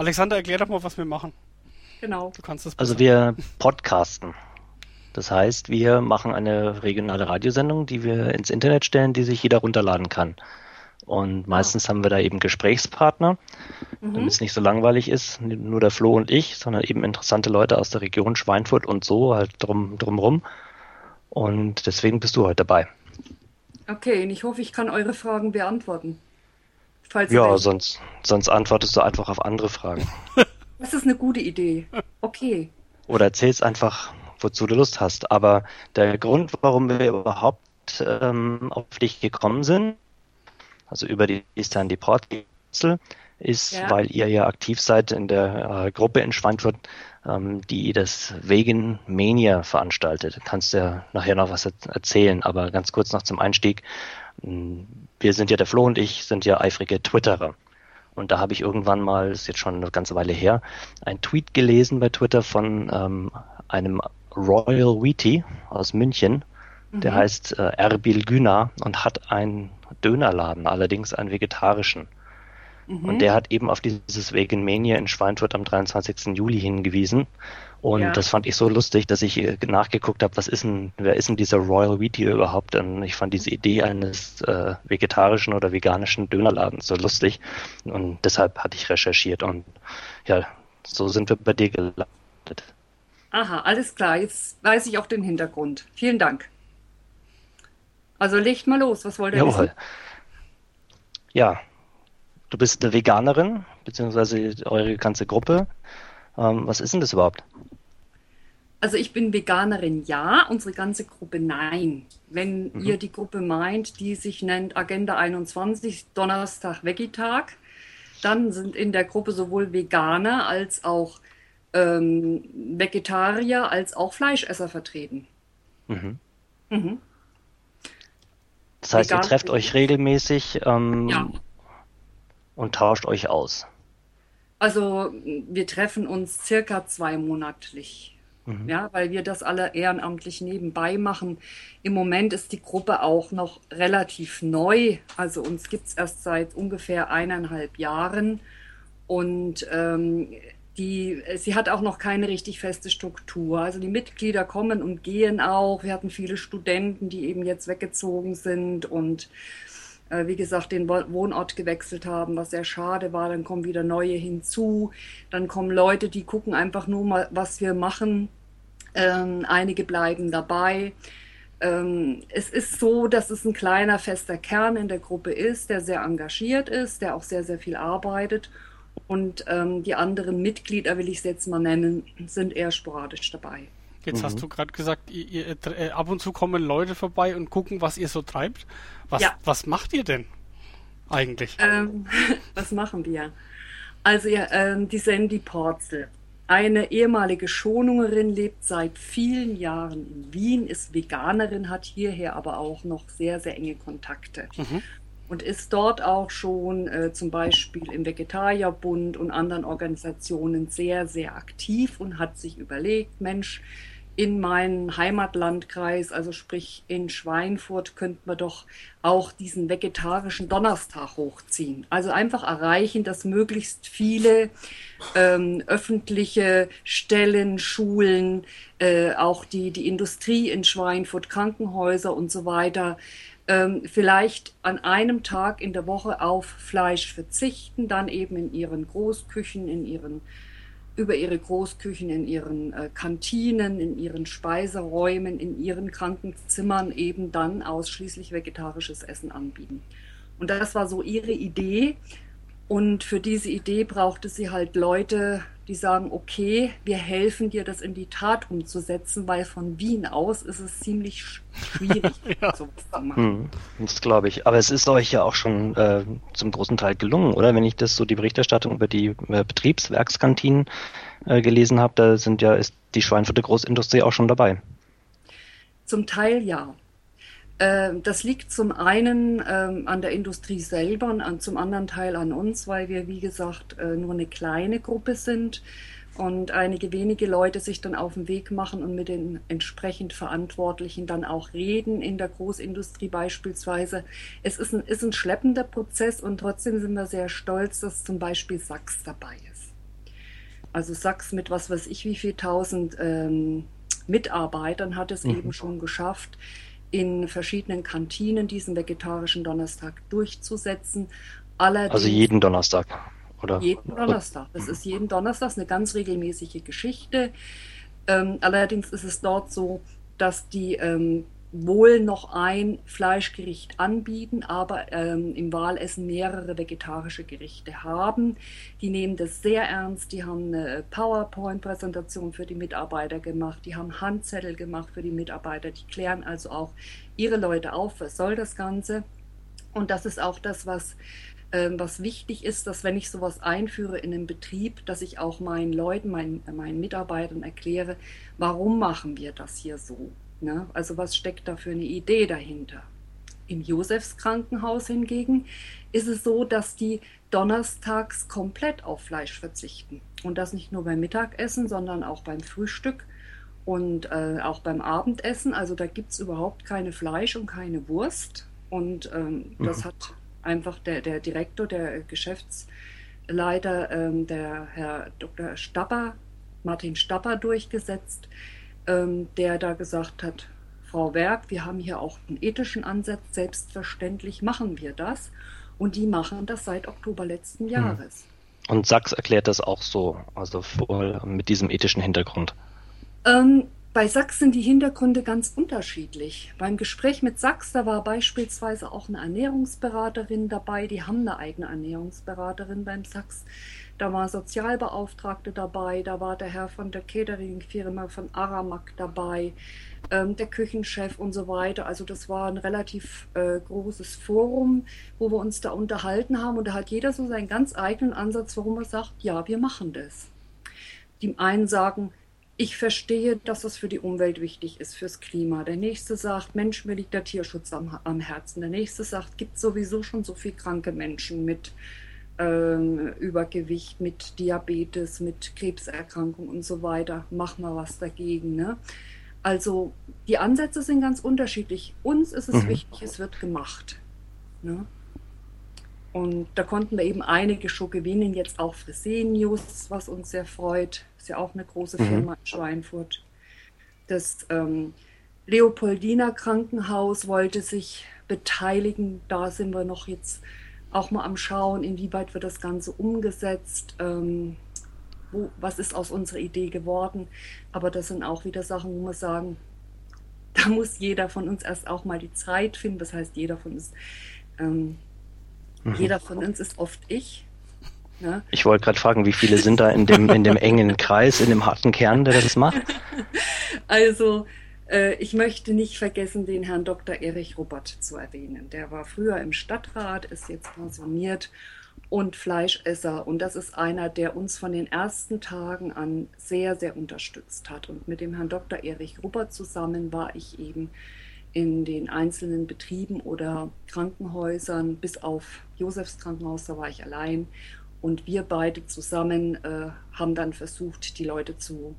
Alexander, erklär doch mal, was wir machen. Genau. Du kannst das Also wir podcasten. Das heißt, wir machen eine regionale Radiosendung, die wir ins Internet stellen, die sich jeder runterladen kann. Und meistens haben wir da eben Gesprächspartner, damit es nicht so langweilig ist, nur der Flo und ich, sondern eben interessante Leute aus der Region Schweinfurt und so halt drum drumrum. Und deswegen bist du heute dabei. Okay, und ich hoffe, ich kann eure Fragen beantworten. Falls Ja, sonst, sonst antwortest du einfach auf andere Fragen. Das ist eine gute Idee. Okay. Oder erzählst einfach, wozu du Lust hast. Aber der Grund, warum wir überhaupt ähm, auf dich gekommen sind, also über die Eastern Deport ist, Ja. weil ihr ja aktiv seid in der äh, Gruppe in Schweinfurt, ähm, die das Vegan Mania veranstaltet. Kannst ja nachher noch was er- erzählen, aber ganz kurz noch zum Einstieg. Wir sind ja, der Flo und ich sind ja eifrige Twitterer. Und da habe ich irgendwann mal, ist jetzt schon eine ganze Weile her, ein Tweet gelesen bei Twitter von ähm, einem Royal Wheaty aus München. Der heißt äh, Erbil Güner und hat einen Dönerladen, allerdings einen vegetarischen. Und der hat eben auf dieses Vegan Mania in Schweinfurt am 23. Juli hingewiesen. Und Ja. das fand ich so lustig, dass ich äh, nachgeguckt habe, was ist denn, wer ist denn dieser Royal Wheaty überhaupt? Und ich fand diese Idee eines äh, vegetarischen oder veganischen Dönerladens so lustig. Und deshalb hatte ich recherchiert und ja, so sind wir bei dir gelandet. Aha, alles klar. Jetzt weiß ich auch den Hintergrund. Vielen Dank. Also legt mal los. Was wollt ihr Jawohl. wissen? Ja, du bist eine Veganerin, beziehungsweise eure ganze Gruppe. Ähm, was ist denn das überhaupt? Also ich bin Veganerin, ja. Unsere ganze Gruppe, nein. Wenn Mhm. ihr die Gruppe meint, die sich nennt Agenda 21, Donnerstag Vegitag, dann sind in der Gruppe sowohl Veganer als auch ähm, Vegetarier als auch Fleischesser vertreten. Mhm. Mhm. Das heißt, ihr Vegan- trefft euch regelmäßig ähm, Ja. und tauscht euch aus. Also wir treffen uns circa zweimonatlich. Ja, weil wir das alle ehrenamtlich nebenbei machen. Im Moment ist die Gruppe auch noch relativ neu. Also uns gibt es erst seit ungefähr eineinhalb Jahren. Und ähm, die, sie hat auch noch keine richtig feste Struktur. Also die Mitglieder kommen und gehen auch. Wir hatten viele Studenten, die eben jetzt weggezogen sind und äh, wie gesagt, den Wo- Wohnort gewechselt haben, was sehr schade war. Dann kommen wieder neue hinzu. Dann kommen Leute, die gucken einfach nur mal, was wir machen. Ähm, einige bleiben dabei. Ähm, es ist so, dass es ein kleiner fester Kern in der Gruppe ist, der sehr engagiert ist, der auch sehr, sehr viel arbeitet. Und ähm, die anderen Mitglieder, will ich es jetzt mal nennen, sind eher sporadisch dabei. Jetzt Mhm. hast du gerade gesagt, ihr, ihr, äh, ab und zu kommen Leute vorbei und gucken, was ihr so treibt. Was, Ja. was macht ihr denn eigentlich? Ähm, was machen wir? Also ja, ähm, die Sandy Porzel, eine ehemalige Schonungerin, lebt seit vielen Jahren in Wien, ist Veganerin, hat hierher aber auch noch sehr, sehr enge Kontakte. Und ist dort auch schon äh, zum Beispiel im Vegetarierbund und anderen Organisationen sehr, sehr aktiv und hat sich überlegt, Mensch, in meinen Heimatlandkreis, also sprich in Schweinfurt, könnten wir doch auch diesen vegetarischen Donnerstag hochziehen. Also einfach erreichen, dass möglichst viele ähm, öffentliche Stellen, Schulen, äh, auch die, die Industrie in Schweinfurt, Krankenhäuser und so weiter, ähm, vielleicht an einem Tag in der Woche auf Fleisch verzichten, dann eben in ihren Großküchen, in ihren über ihre Großküchen, in ihren äh, Kantinen, in ihren Speiseräumen, in ihren Krankenzimmern eben dann ausschließlich vegetarisches Essen anbieten. Und das war so ihre Idee. Und für diese Idee brauchte sie halt Leute, die sagen, okay, wir helfen dir, das in die Tat umzusetzen, weil von Wien aus ist es ziemlich sch- schwierig, Ja. sowas zu machen. Hm, das glaube ich. Aber es ist euch ja auch schon äh, zum großen Teil gelungen, oder? Wenn ich das so die Berichterstattung über die äh, Betriebswerkskantinen äh, gelesen habe, da sind ja ist die Schweinfurter Großindustrie auch schon dabei. Zum Teil ja. Ähm, Das liegt zum einen ähm, an der Industrie selber und zum anderen Teil an uns, weil wir, wie gesagt, äh, nur eine kleine Gruppe sind und einige wenige Leute sich dann auf den Weg machen und mit den entsprechend Verantwortlichen dann auch reden, in der Großindustrie beispielsweise. Es ist ein, ist ein schleppender Prozess und trotzdem sind wir sehr stolz, dass zum Beispiel Sachs dabei ist. Also Sachs mit was weiß ich wie viel tausend ähm, Mitarbeitern hat es mhm. eben schon geschafft, in verschiedenen Kantinen diesen vegetarischen Donnerstag durchzusetzen. Allerdings, also jeden Donnerstag, oder? Jeden Donnerstag. Das ist jeden Donnerstag eine ganz regelmäßige Geschichte. Ähm, allerdings ist es dort so, dass die ähm, wohl noch ein Fleischgericht anbieten, aber ähm, im Wahlessen mehrere vegetarische Gerichte haben. Die nehmen das sehr ernst. Die haben eine PowerPoint-Präsentation für die Mitarbeiter gemacht. Die haben Handzettel gemacht für die Mitarbeiter. Die klären also auch ihre Leute auf, was soll das Ganze. Und das ist auch das, was ähm, was wichtig ist, dass wenn ich sowas einführe in einem Betrieb, dass ich auch meinen Leuten, meinen, meinen Mitarbeitern erkläre, warum machen wir das hier so? Ne? Also was steckt da für eine Idee dahinter? Im Josefs Krankenhaus hingegen ist es so, dass die donnerstags komplett auf Fleisch verzichten. Und das nicht nur beim Mittagessen, sondern auch beim Frühstück und äh, auch beim Abendessen. Also da gibt es überhaupt keine Fleisch und keine Wurst. Und ähm, mhm. das hat einfach der, der Direktor, der Geschäftsleiter, ähm, der Herr Dr. Stapper, Martin Stapper durchgesetzt ähm, der da gesagt hat, Frau Werk, wir haben hier auch einen ethischen Ansatz, selbstverständlich machen wir das. Und die machen das seit Oktober letzten hm. Jahres. Und Sachs erklärt das auch so, also voll mit diesem ethischen Hintergrund. Ähm, bei Sachs sind die Hintergründe ganz unterschiedlich. Beim Gespräch mit Sachs, da war beispielsweise auch eine Ernährungsberaterin dabei, die haben eine eigene Ernährungsberaterin beim Sachs. Da war Sozialbeauftragte dabei, da war der Herr von der Catering-Firma von Aramak dabei, ähm, der Küchenchef und so weiter. Also das war ein relativ äh, großes Forum, wo wir uns da unterhalten haben und da hat jeder so seinen ganz eigenen Ansatz, warum er sagt, ja, wir machen das. Die einen sagen, ich verstehe, dass das für die Umwelt wichtig ist, fürs Klima. Der nächste sagt, Mensch, mir liegt der Tierschutz am, am Herzen. Der nächste sagt, gibt sowieso schon so viele kranke Menschen mit ähm, Übergewicht, mit Diabetes, mit Krebserkrankung und so weiter. Mach mal was dagegen. Ne? Also die Ansätze sind ganz unterschiedlich. Uns ist es mhm. wichtig, es wird gemacht. Ne? Und da konnten wir eben einige schon gewinnen, jetzt auch Fresenius, was uns sehr freut. Ist ja auch eine große mhm. Firma in Schweinfurt. Das ähm, Leopoldiner Krankenhaus wollte sich beteiligen. Da sind wir noch jetzt auch mal am Schauen, inwieweit wird das Ganze umgesetzt, ähm, wo, was ist aus unserer Idee geworden. Aber das sind auch wieder Sachen, wo wir sagen, da muss jeder von uns erst auch mal die Zeit finden. Das heißt, jeder von uns, ähm, mhm. jeder von uns ist oft ich. Ne? Ich wollte gerade fragen, wie viele sind da in dem, in dem engen Kreis, in dem harten Kern, der das macht? Also äh, ich möchte nicht vergessen, den Herrn Dr. Erich Ruppert zu erwähnen. Der war früher im Stadtrat, ist jetzt pensioniert und Fleischesser. Und das ist einer, der uns von den ersten Tagen an sehr, sehr unterstützt hat. Und mit dem Herrn Dr. Erich Ruppert zusammen war ich eben in den einzelnen Betrieben oder Krankenhäusern, bis auf Josefs Krankenhaus, da war ich allein. Und wir beide zusammen äh, haben dann versucht, die Leute zu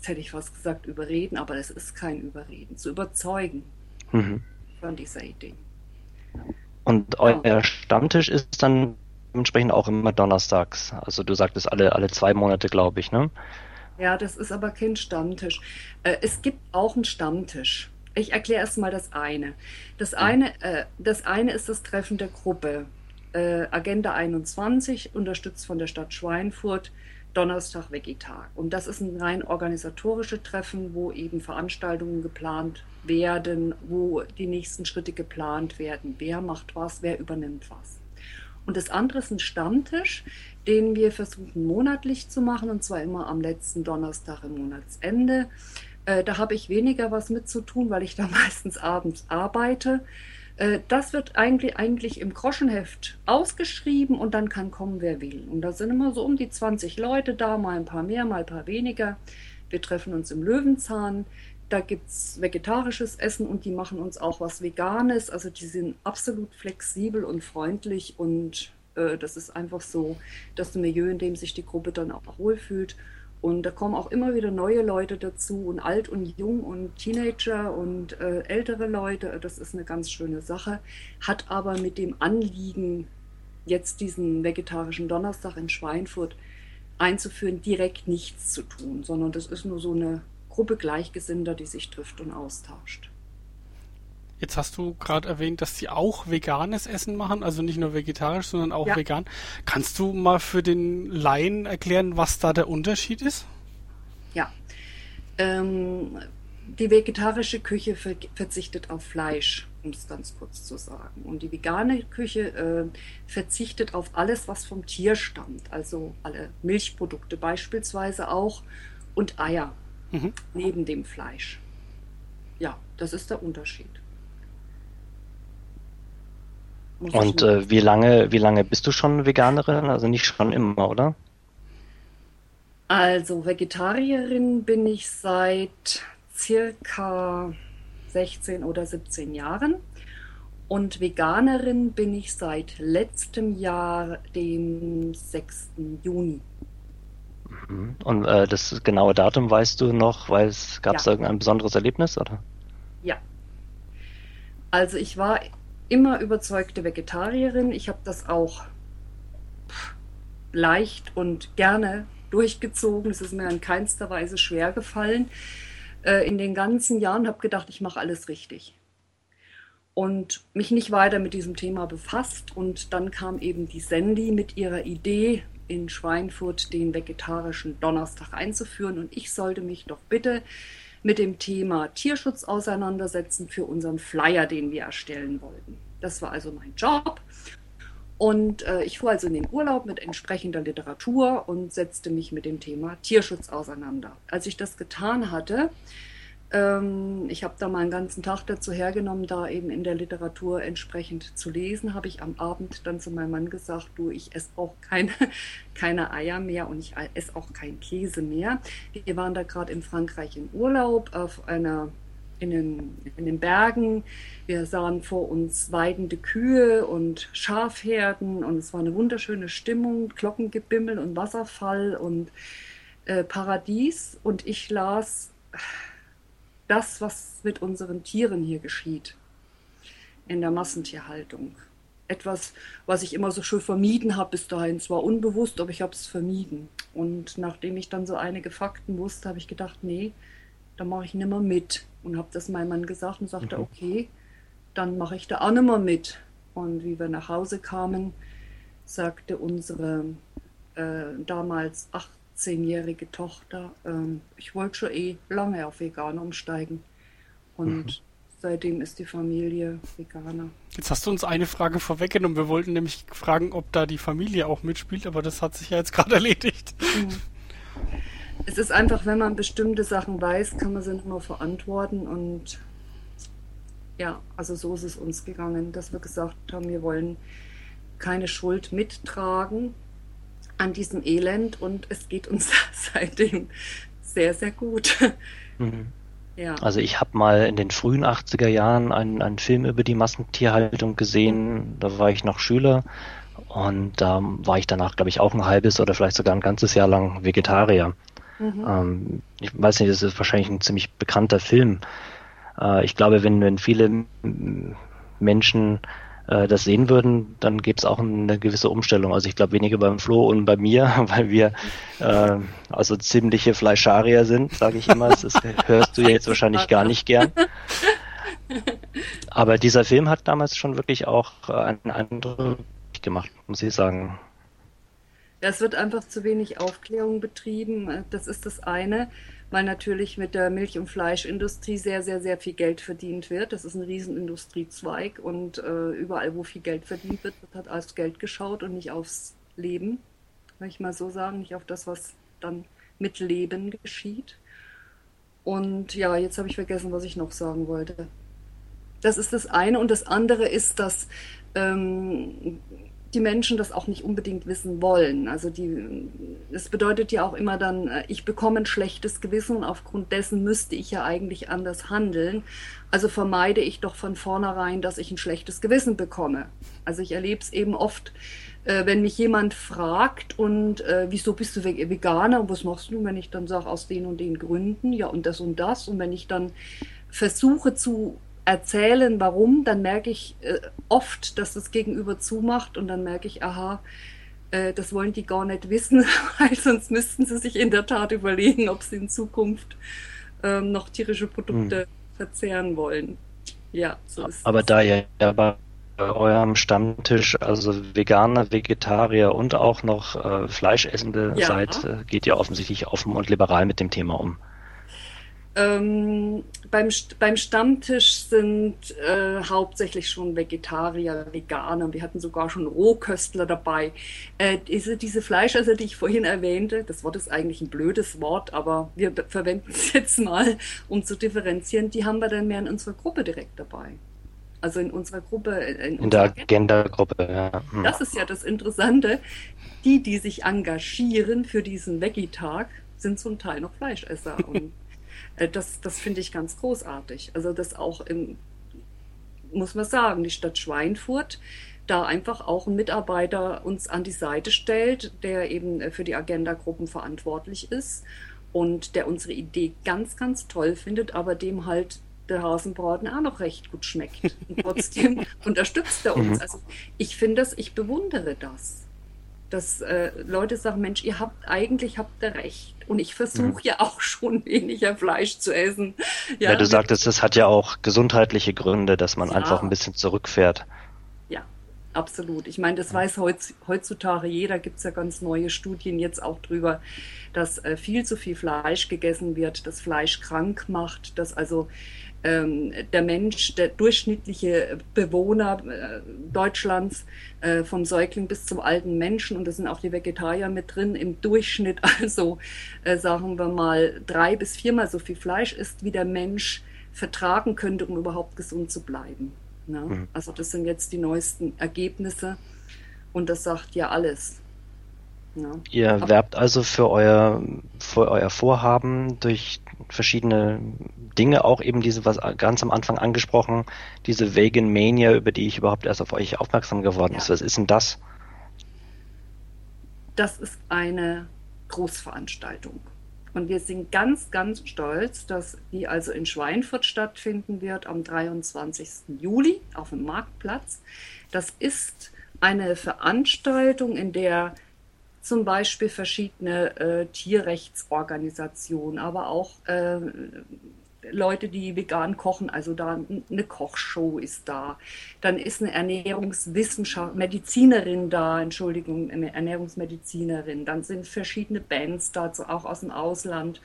jetzt hätte ich was gesagt, überreden, aber es ist kein Überreden, zu überzeugen mhm. von dieser Idee. Und euer ja. Stammtisch ist dann entsprechend auch immer donnerstags. Also du sagtest alle, alle zwei Monate, glaube ich, ne? Ja, das ist aber kein Stammtisch. Äh, es gibt auch einen Stammtisch. Ich erkläre erst mal das eine. Das eine, äh, das eine ist das Treffen der Gruppe. Äh, Agenda 21, unterstützt von der Stadt Schweinfurt. Donnerstag Veggie-Tag. Und das ist ein rein organisatorisches Treffen, wo eben Veranstaltungen geplant werden, wo die nächsten Schritte geplant werden. Wer macht was, wer übernimmt was. Und das andere ist ein Stammtisch, den wir versuchen monatlich zu machen, und zwar immer am letzten Donnerstag im Monatsende. Äh, da habe ich weniger was mit zu tun, weil ich da meistens abends arbeite. Äh, das wird eigentlich, eigentlich im Groschenheft ausgeschrieben und dann kann kommen, wer will. Und da sind immer so um die 20 Leute da, mal ein paar mehr, mal ein paar weniger. Wir treffen uns im Löwenzahn. Da gibt es vegetarisches Essen und die machen uns auch was Veganes. Also die sind absolut flexibel und freundlich und äh, das ist einfach so das Milieu, in dem sich die Gruppe dann auch wohlfühlt. Und da kommen auch immer wieder neue Leute dazu und alt und jung und Teenager und äh, ältere Leute. Das ist eine ganz schöne Sache. Hat aber mit dem Anliegen, jetzt diesen vegetarischen Donnerstag in Schweinfurt, einzuführen, direkt nichts zu tun, sondern das ist nur so eine Gruppe Gleichgesinnter, die sich trifft und austauscht. Jetzt hast du gerade erwähnt, dass sie auch veganes Essen machen, also nicht nur vegetarisch, sondern auch ja. vegan. Kannst du mal für den Laien erklären, was da der Unterschied ist? Ja. Ähm, die vegetarische Küche verzichtet auf Fleisch, um es ganz kurz zu sagen. Und die vegane Küche äh, verzichtet auf alles, was vom Tier stammt, also alle Milchprodukte beispielsweise auch und Eier mhm. neben dem Fleisch. Ja, das ist der Unterschied. Und äh, wie lange, wie lange bist du schon Veganerin? Also nicht schon immer, oder? Also Vegetarierin bin ich seit circa 16 oder 17 Jahren. Und Veganerin bin ich seit letztem Jahr, dem 6. Juni. Mhm. Und äh, das genaue Datum weißt du noch, weil es gab es ja. irgendein besonderes Erlebnis, oder? Ja. Also ich war immer überzeugte Vegetarierin. Ich habe das auch leicht und gerne durchgezogen. Es ist mir in keinster Weise schwer gefallen. Äh, in den ganzen Jahren habe gedacht, ich mache alles richtig. Und mich nicht weiter mit diesem Thema befasst. Und dann kam eben die Sandy mit ihrer Idee, in Schweinfurt den vegetarischen Donnerstag einzuführen. Und ich sollte mich doch bitte mit dem Thema Tierschutz auseinandersetzen für unseren Flyer, den wir erstellen wollten. Das war also mein Job. Und äh, ich fuhr also in den Urlaub mit entsprechender Literatur und setzte mich mit dem Thema Tierschutz auseinander. Als ich das getan hatte, ähm, ich habe da mal einen ganzen Tag dazu hergenommen, da eben in der Literatur entsprechend zu lesen, habe ich am Abend dann zu meinem Mann gesagt, du, ich esse auch keine, keine Eier mehr und ich esse auch keinen Käse mehr. Wir waren da gerade in Frankreich im Urlaub auf einer in den, in den Bergen. Wir sahen vor uns weidende Kühe und Schafherden und es war eine wunderschöne Stimmung, Glockengebimmel und Wasserfall und äh, Paradies. Und ich las das, was mit unseren Tieren hier geschieht in der Massentierhaltung. Etwas, was ich immer so schön vermieden habe bis dahin. Zwar unbewusst, aber ich habe es vermieden. Und nachdem ich dann so einige Fakten wusste, habe ich gedacht, nee, da mache ich nimmer mit. Und habe das meinem Mann gesagt und sagte, mhm. okay, dann mache ich da auch nimmer mit. Und wie wir nach Hause kamen, sagte unsere äh, damals acht 18-jährige Tochter. Ähm, ich wollte schon eh lange auf vegan umsteigen. Und mhm. seitdem ist die Familie Veganer. Jetzt hast du uns eine Frage vorweggenommen. Wir wollten nämlich fragen, ob da die Familie auch mitspielt, aber das hat sich ja jetzt gerade erledigt. Mhm. Es ist einfach, wenn man bestimmte Sachen weiß, kann man sie nicht mehr verantworten. Und ja, also so ist es uns gegangen, dass wir gesagt haben, wir wollen keine Schuld mittragen an diesem Elend und es geht uns seitdem sehr, sehr gut. Mhm. Ja. Also ich habe mal in den frühen 80er Jahren einen, einen Film über die Massentierhaltung gesehen. Da war ich noch Schüler und da war ich danach, glaube ich, auch ein halbes oder vielleicht sogar ein ganzes Jahr lang Vegetarier. Mhm. Ähm, ich weiß nicht, das ist wahrscheinlich ein ziemlich bekannter Film. Äh, ich glaube, wenn, wenn viele Menschen äh, das sehen würden, dann gäbe es auch eine gewisse Umstellung. Also ich glaube weniger beim Flo und bei mir, weil wir äh, also ziemliche Fleischarier sind, sage ich immer. Das hörst du ja jetzt wahrscheinlich gar nicht gern. Aber dieser Film hat damals schon wirklich auch äh, einen Eindruck gemacht, muss ich sagen. Es wird einfach zu wenig Aufklärung betrieben. Das ist das eine weil natürlich mit der Milch- und Fleischindustrie sehr, sehr, sehr viel Geld verdient wird. Das ist ein Riesenindustriezweig und äh, überall, wo viel Geld verdient wird, wird halt aufs Geld geschaut und nicht aufs Leben, will ich mal so sagen, nicht auf das, was dann mit Leben geschieht. Und ja, jetzt habe ich vergessen, was ich noch sagen wollte. Das ist das eine. Und das andere ist, dass ähm, die Menschen das auch nicht unbedingt wissen wollen. Also die, es bedeutet ja auch immer dann, äh, ich bekomme ein schlechtes Gewissen und aufgrund dessen müsste ich ja eigentlich anders handeln. Also vermeide ich doch von vornherein, dass ich ein schlechtes Gewissen bekomme. Also ich erlebe es eben oft, äh, wenn mich jemand fragt und äh, wieso bist du Veganer und was machst du, wenn ich dann sage, aus den und den Gründen, ja und das und das und wenn ich dann versuche zu erzählen, warum, dann merke ich äh, oft, dass das Gegenüber zumacht und dann merke ich, aha, Äh, das wollen die gar nicht wissen, weil sonst müssten sie sich in der Tat überlegen, ob sie in Zukunft ähm, noch tierische Produkte hm. verzehren wollen. Ja, so ist Aber es. da ihr ja bei eurem Stammtisch also Veganer, Vegetarier und auch noch äh, Fleischessende ja. seid, äh, geht ihr offensichtlich offen und liberal mit dem Thema um. Ähm, beim, beim Stammtisch sind äh, hauptsächlich schon Vegetarier, Veganer. Wir hatten sogar schon Rohköstler dabei. Äh, diese, diese Fleischesser, die ich vorhin erwähnte, das Wort ist eigentlich ein blödes Wort, aber wir verwenden es jetzt mal, um zu differenzieren. Die haben wir dann mehr in unserer Gruppe direkt dabei. Also in unserer Gruppe. In, in der Agenda-Gruppe, ja. Hm. Das ist ja das Interessante. Die, die sich engagieren für diesen Veggie-Tag, sind zum Teil noch Fleischesser. Und äh, das, das finde ich ganz großartig. Also das auch im, muss man sagen, die Stadt Schweinfurt da einfach auch ein Mitarbeiter uns an die Seite stellt, der eben äh, für die Agenda-Gruppen verantwortlich ist und der unsere Idee ganz, ganz toll findet, aber dem halt der Hasenbraten auch noch recht gut schmeckt. Und trotzdem unterstützt er uns. Mhm. Also ich finde das, ich bewundere das dass äh, Leute sagen, Mensch, ihr habt eigentlich habt ihr recht. Und ich versuche mhm. ja auch schon weniger Fleisch zu essen. Ja, ja du sagtest, es hat ja auch gesundheitliche Gründe, dass man ja. einfach ein bisschen zurückfährt. Ja, absolut. Ich meine, das weiß heutzutage jeder, gibt es ja ganz neue Studien jetzt auch drüber, dass äh, viel zu viel Fleisch gegessen wird, dass Fleisch krank macht, dass also der Mensch, der durchschnittliche Bewohner äh, Deutschlands, äh, vom Säugling bis zum alten Menschen, und da sind auch die Vegetarier mit drin, im Durchschnitt also, äh, sagen wir mal, drei bis viermal so viel Fleisch isst, wie der Mensch vertragen könnte, um überhaupt gesund zu bleiben. Ne? Mhm. Also das sind jetzt die neuesten Ergebnisse und das sagt ja alles. Ja. Ihr Aber werbt also für euer, für euer Vorhaben durch verschiedene Dinge, auch eben diese, was ganz am Anfang angesprochen, diese Vegan Mania, über die ich überhaupt erst auf euch aufmerksam geworden ja. ist. Was ist denn das? Das ist eine Großveranstaltung. Und wir sind ganz, ganz stolz, dass die also in Schweinfurt stattfinden wird am 23. Juli auf dem Marktplatz. Das ist eine Veranstaltung, in der zum Beispiel verschiedene äh, Tierrechtsorganisationen, aber auch äh, Leute, die vegan kochen, also da eine Kochshow ist da. Dann ist eine Ernährungswissenschaft, Medizinerin da, Entschuldigung, eine Ernährungsmedizinerin. Dann sind verschiedene Bands da, auch aus dem Ausland.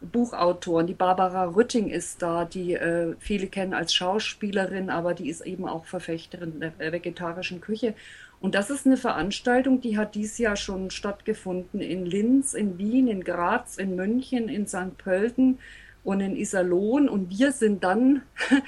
Buchautoren, die Barbara Rütting ist da, die äh, viele kennen als Schauspielerin, aber die ist eben auch Verfechterin der vegetarischen Küche. Und das ist eine Veranstaltung, die hat dieses Jahr schon stattgefunden in Linz, in Wien, in Graz, in München, in St. Pölten und in Iserlohn. Und wir sind dann,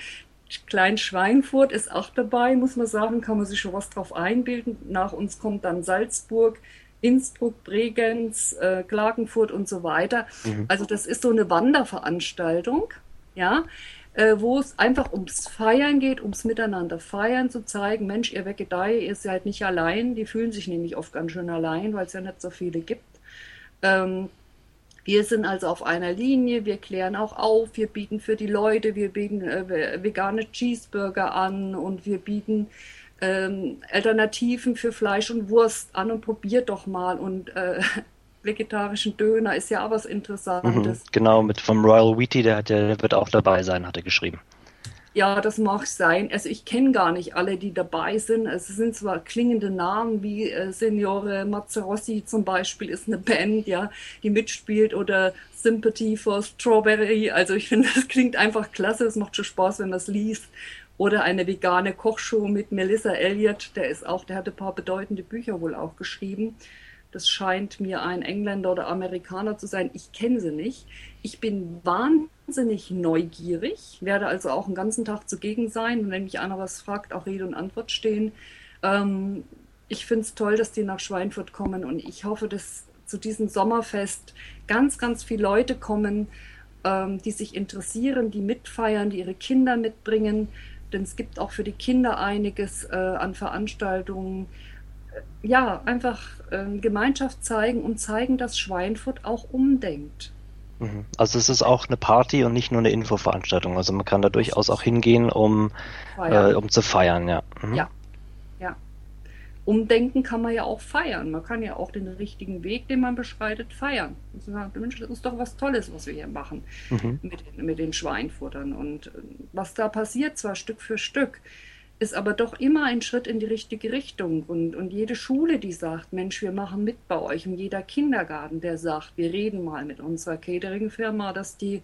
Klein Schweinfurt ist auch dabei, muss man sagen, kann man sich schon was drauf einbilden. Nach uns kommt dann Salzburg, Innsbruck, Bregenz, äh, Klagenfurt und so weiter. Mhm. Also das ist so eine Wanderveranstaltung, ja äh, wo es einfach ums Feiern geht, ums Miteinander feiern, zu zeigen, Mensch, ihr Vegetarier, ihr seid nicht allein. Die fühlen sich nämlich oft ganz schön allein, weil es ja nicht so viele gibt. Ähm, wir sind also auf einer Linie, wir klären auch auf, wir bieten für die Leute, wir bieten äh, vegane Cheeseburger an und wir bieten ähm, Alternativen für Fleisch und Wurst an und probiert doch mal und äh, vegetarischen Döner ist ja auch was Interessantes. Mhm, genau, mit vom Royal Wheaty, der, der wird auch dabei sein, hat er geschrieben. Ja, das mag sein. Also ich kenne gar nicht alle, die dabei sind. Es sind zwar klingende Namen wie äh, Signore Mazzarossi zum Beispiel ist eine Band, ja, die mitspielt oder Sympathy for Strawberry. Also ich finde, das klingt einfach klasse. Es macht schon Spaß, wenn man es liest. Oder eine vegane Kochshow mit Melissa Elliott, der ist auch, der hat ein paar bedeutende Bücher wohl auch geschrieben. Das scheint mir ein Engländer oder Amerikaner zu sein. Ich kenne sie nicht. Ich bin wahnsinnig neugierig, werde also auch einen ganzen Tag zugegen sein und wenn mich einer was fragt, auch Rede und Antwort stehen. Ähm, ich finde es toll, dass die nach Schweinfurt kommen und ich hoffe, dass zu diesem Sommerfest ganz, ganz viele Leute kommen, ähm, die sich interessieren, die mitfeiern, die ihre Kinder mitbringen. Denn es gibt auch für die Kinder einiges äh, an Veranstaltungen ja, einfach äh, Gemeinschaft zeigen und zeigen, dass Schweinfurt auch umdenkt. Mhm. Also es ist auch eine Party und nicht nur eine Infoveranstaltung. Also man kann da durchaus auch hingehen, um, äh, um zu feiern, ja. Mhm. Ja, ja. Umdenken kann man ja auch feiern. Man kann ja auch den richtigen Weg, den man beschreitet, feiern. Und sagen, Mensch, das ist doch was Tolles, was wir hier machen mhm. mit, mit den Schweinfuttern. Und äh, was da passiert, zwar Stück für Stück, ist aber doch immer ein Schritt in die richtige Richtung. Und, und jede Schule, die sagt, Mensch, wir machen mit bei euch, und jeder Kindergarten, der sagt, wir reden mal mit unserer Catering-Firma, dass die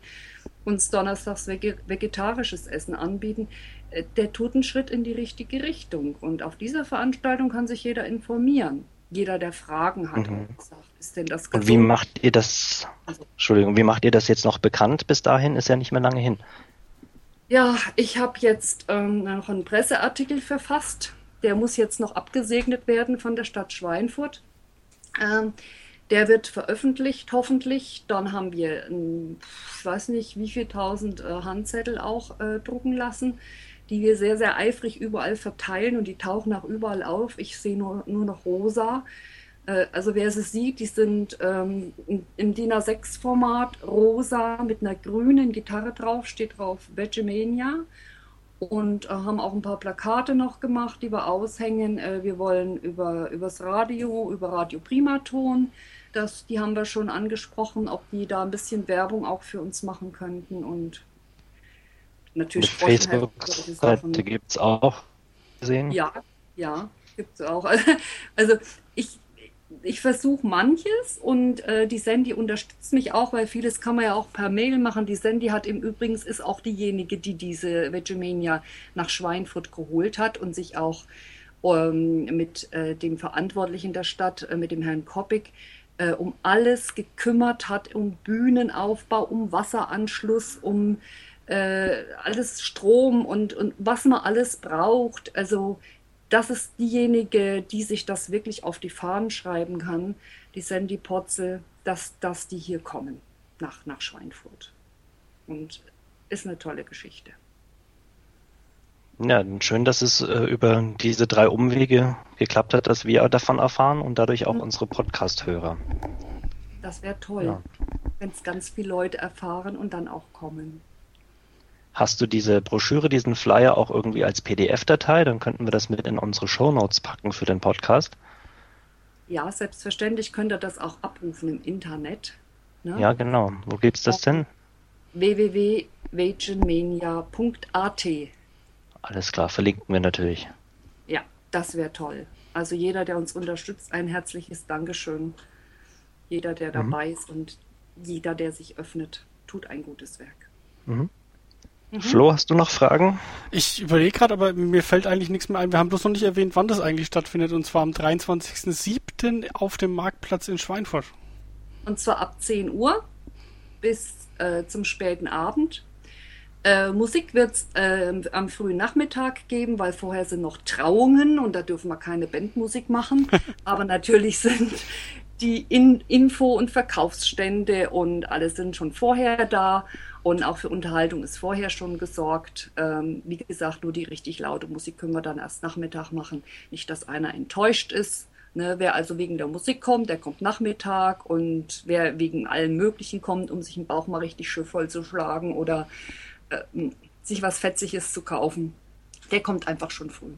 uns donnerstags vegetarisches Essen anbieten, äh, der tut einen Schritt in die richtige Richtung. Und auf dieser Veranstaltung kann sich jeder informieren. Jeder, der Fragen hat, mhm. sagt, ist denn das gesund? Und wie macht ihr das, also Entschuldigung, wie macht ihr das jetzt noch bekannt bis dahin? Ist ja nicht mehr lange hin. Ja, ich habe jetzt ähm, noch einen Presseartikel verfasst. Der muss jetzt noch abgesegnet werden von der Stadt Schweinfurt. Ähm, der wird veröffentlicht, hoffentlich. Dann haben wir, ein, ich weiß nicht, wie viele tausend äh, Handzettel auch äh, drucken lassen, die wir sehr, sehr eifrig überall verteilen und die tauchen auch überall auf. Ich sehe nur, nur noch rosa. Äh, also wer sie sieht, die sind ähm, im DIN A6-Format rosa mit einer grünen Gitarre drauf, steht drauf Vegemania. Und äh, haben auch ein paar Plakate noch gemacht, die wir aushängen. Äh, wir wollen über übers Radio, über Radio Primaton, das, die haben wir schon angesprochen, ob die da ein bisschen Werbung auch für uns machen könnten. Und natürlich Facebook-Seite gibt es auch gesehen. Ja, ja, gibt es auch. Also ich, ich versuche manches und äh, die Sandy unterstützt mich auch, weil vieles kann man ja auch per Mail machen. Die Sandy hat im Übrigen ist auch diejenige, die diese Vegemania nach Schweinfurt geholt hat und sich auch ähm, mit äh, dem Verantwortlichen der Stadt, äh, mit dem Herrn Koppig, äh, um alles gekümmert hat, um Bühnenaufbau, um Wasseranschluss, um äh, alles Strom und, und was man alles braucht. Also das ist diejenige, die sich das wirklich auf die Fahnen schreiben kann, die Sandy Potzel, dass, dass die hier kommen nach, nach Schweinfurt. Und ist eine tolle Geschichte. Ja, schön, dass es äh, über diese drei Umwege geklappt hat, dass wir davon erfahren und dadurch auch mhm. unsere Podcast-Hörer. Das wäre toll, ja. wenn es ganz viele Leute erfahren und dann auch kommen. Hast du diese Broschüre, diesen Flyer auch irgendwie als PDF-Datei? Dann könnten wir das mit in unsere Show Notes packen für den Podcast. Ja, selbstverständlich könnt ihr das auch abrufen im Internet. Ne? Ja, genau. Wo gibt es das denn? www.vagenmania.at Alles klar, verlinken wir natürlich. Ja, das wäre toll. Also jeder, der uns unterstützt, ein herzliches Dankeschön. Jeder, der mhm. dabei ist und jeder, der sich öffnet, tut ein gutes Werk. Mhm. Mhm. Flo, hast du noch Fragen? Ich überlege gerade, aber mir fällt eigentlich nichts mehr ein. Wir haben bloß noch nicht erwähnt, wann das eigentlich stattfindet, und zwar am 23.07. auf dem Marktplatz in Schweinfurt. Und zwar ab 10 Uhr bis äh, zum späten Abend. Äh, Musik wird es äh, am frühen Nachmittag geben, weil vorher sind noch Trauungen und da dürfen wir keine Bandmusik machen. Aber natürlich sind die In Info- und Verkaufsstände und alles sind schon vorher da. Und auch für Unterhaltung ist vorher schon gesorgt. Ähm, wie gesagt, nur die richtig laute Musik können wir dann erst Nachmittag machen. Nicht, dass einer enttäuscht ist. Ne? Wer also wegen der Musik kommt, der kommt Nachmittag. Und wer wegen allen Möglichen kommt, um sich den Bauch mal richtig schön voll zu schlagen oder äh, sich was Fetziges zu kaufen, der kommt einfach schon früh.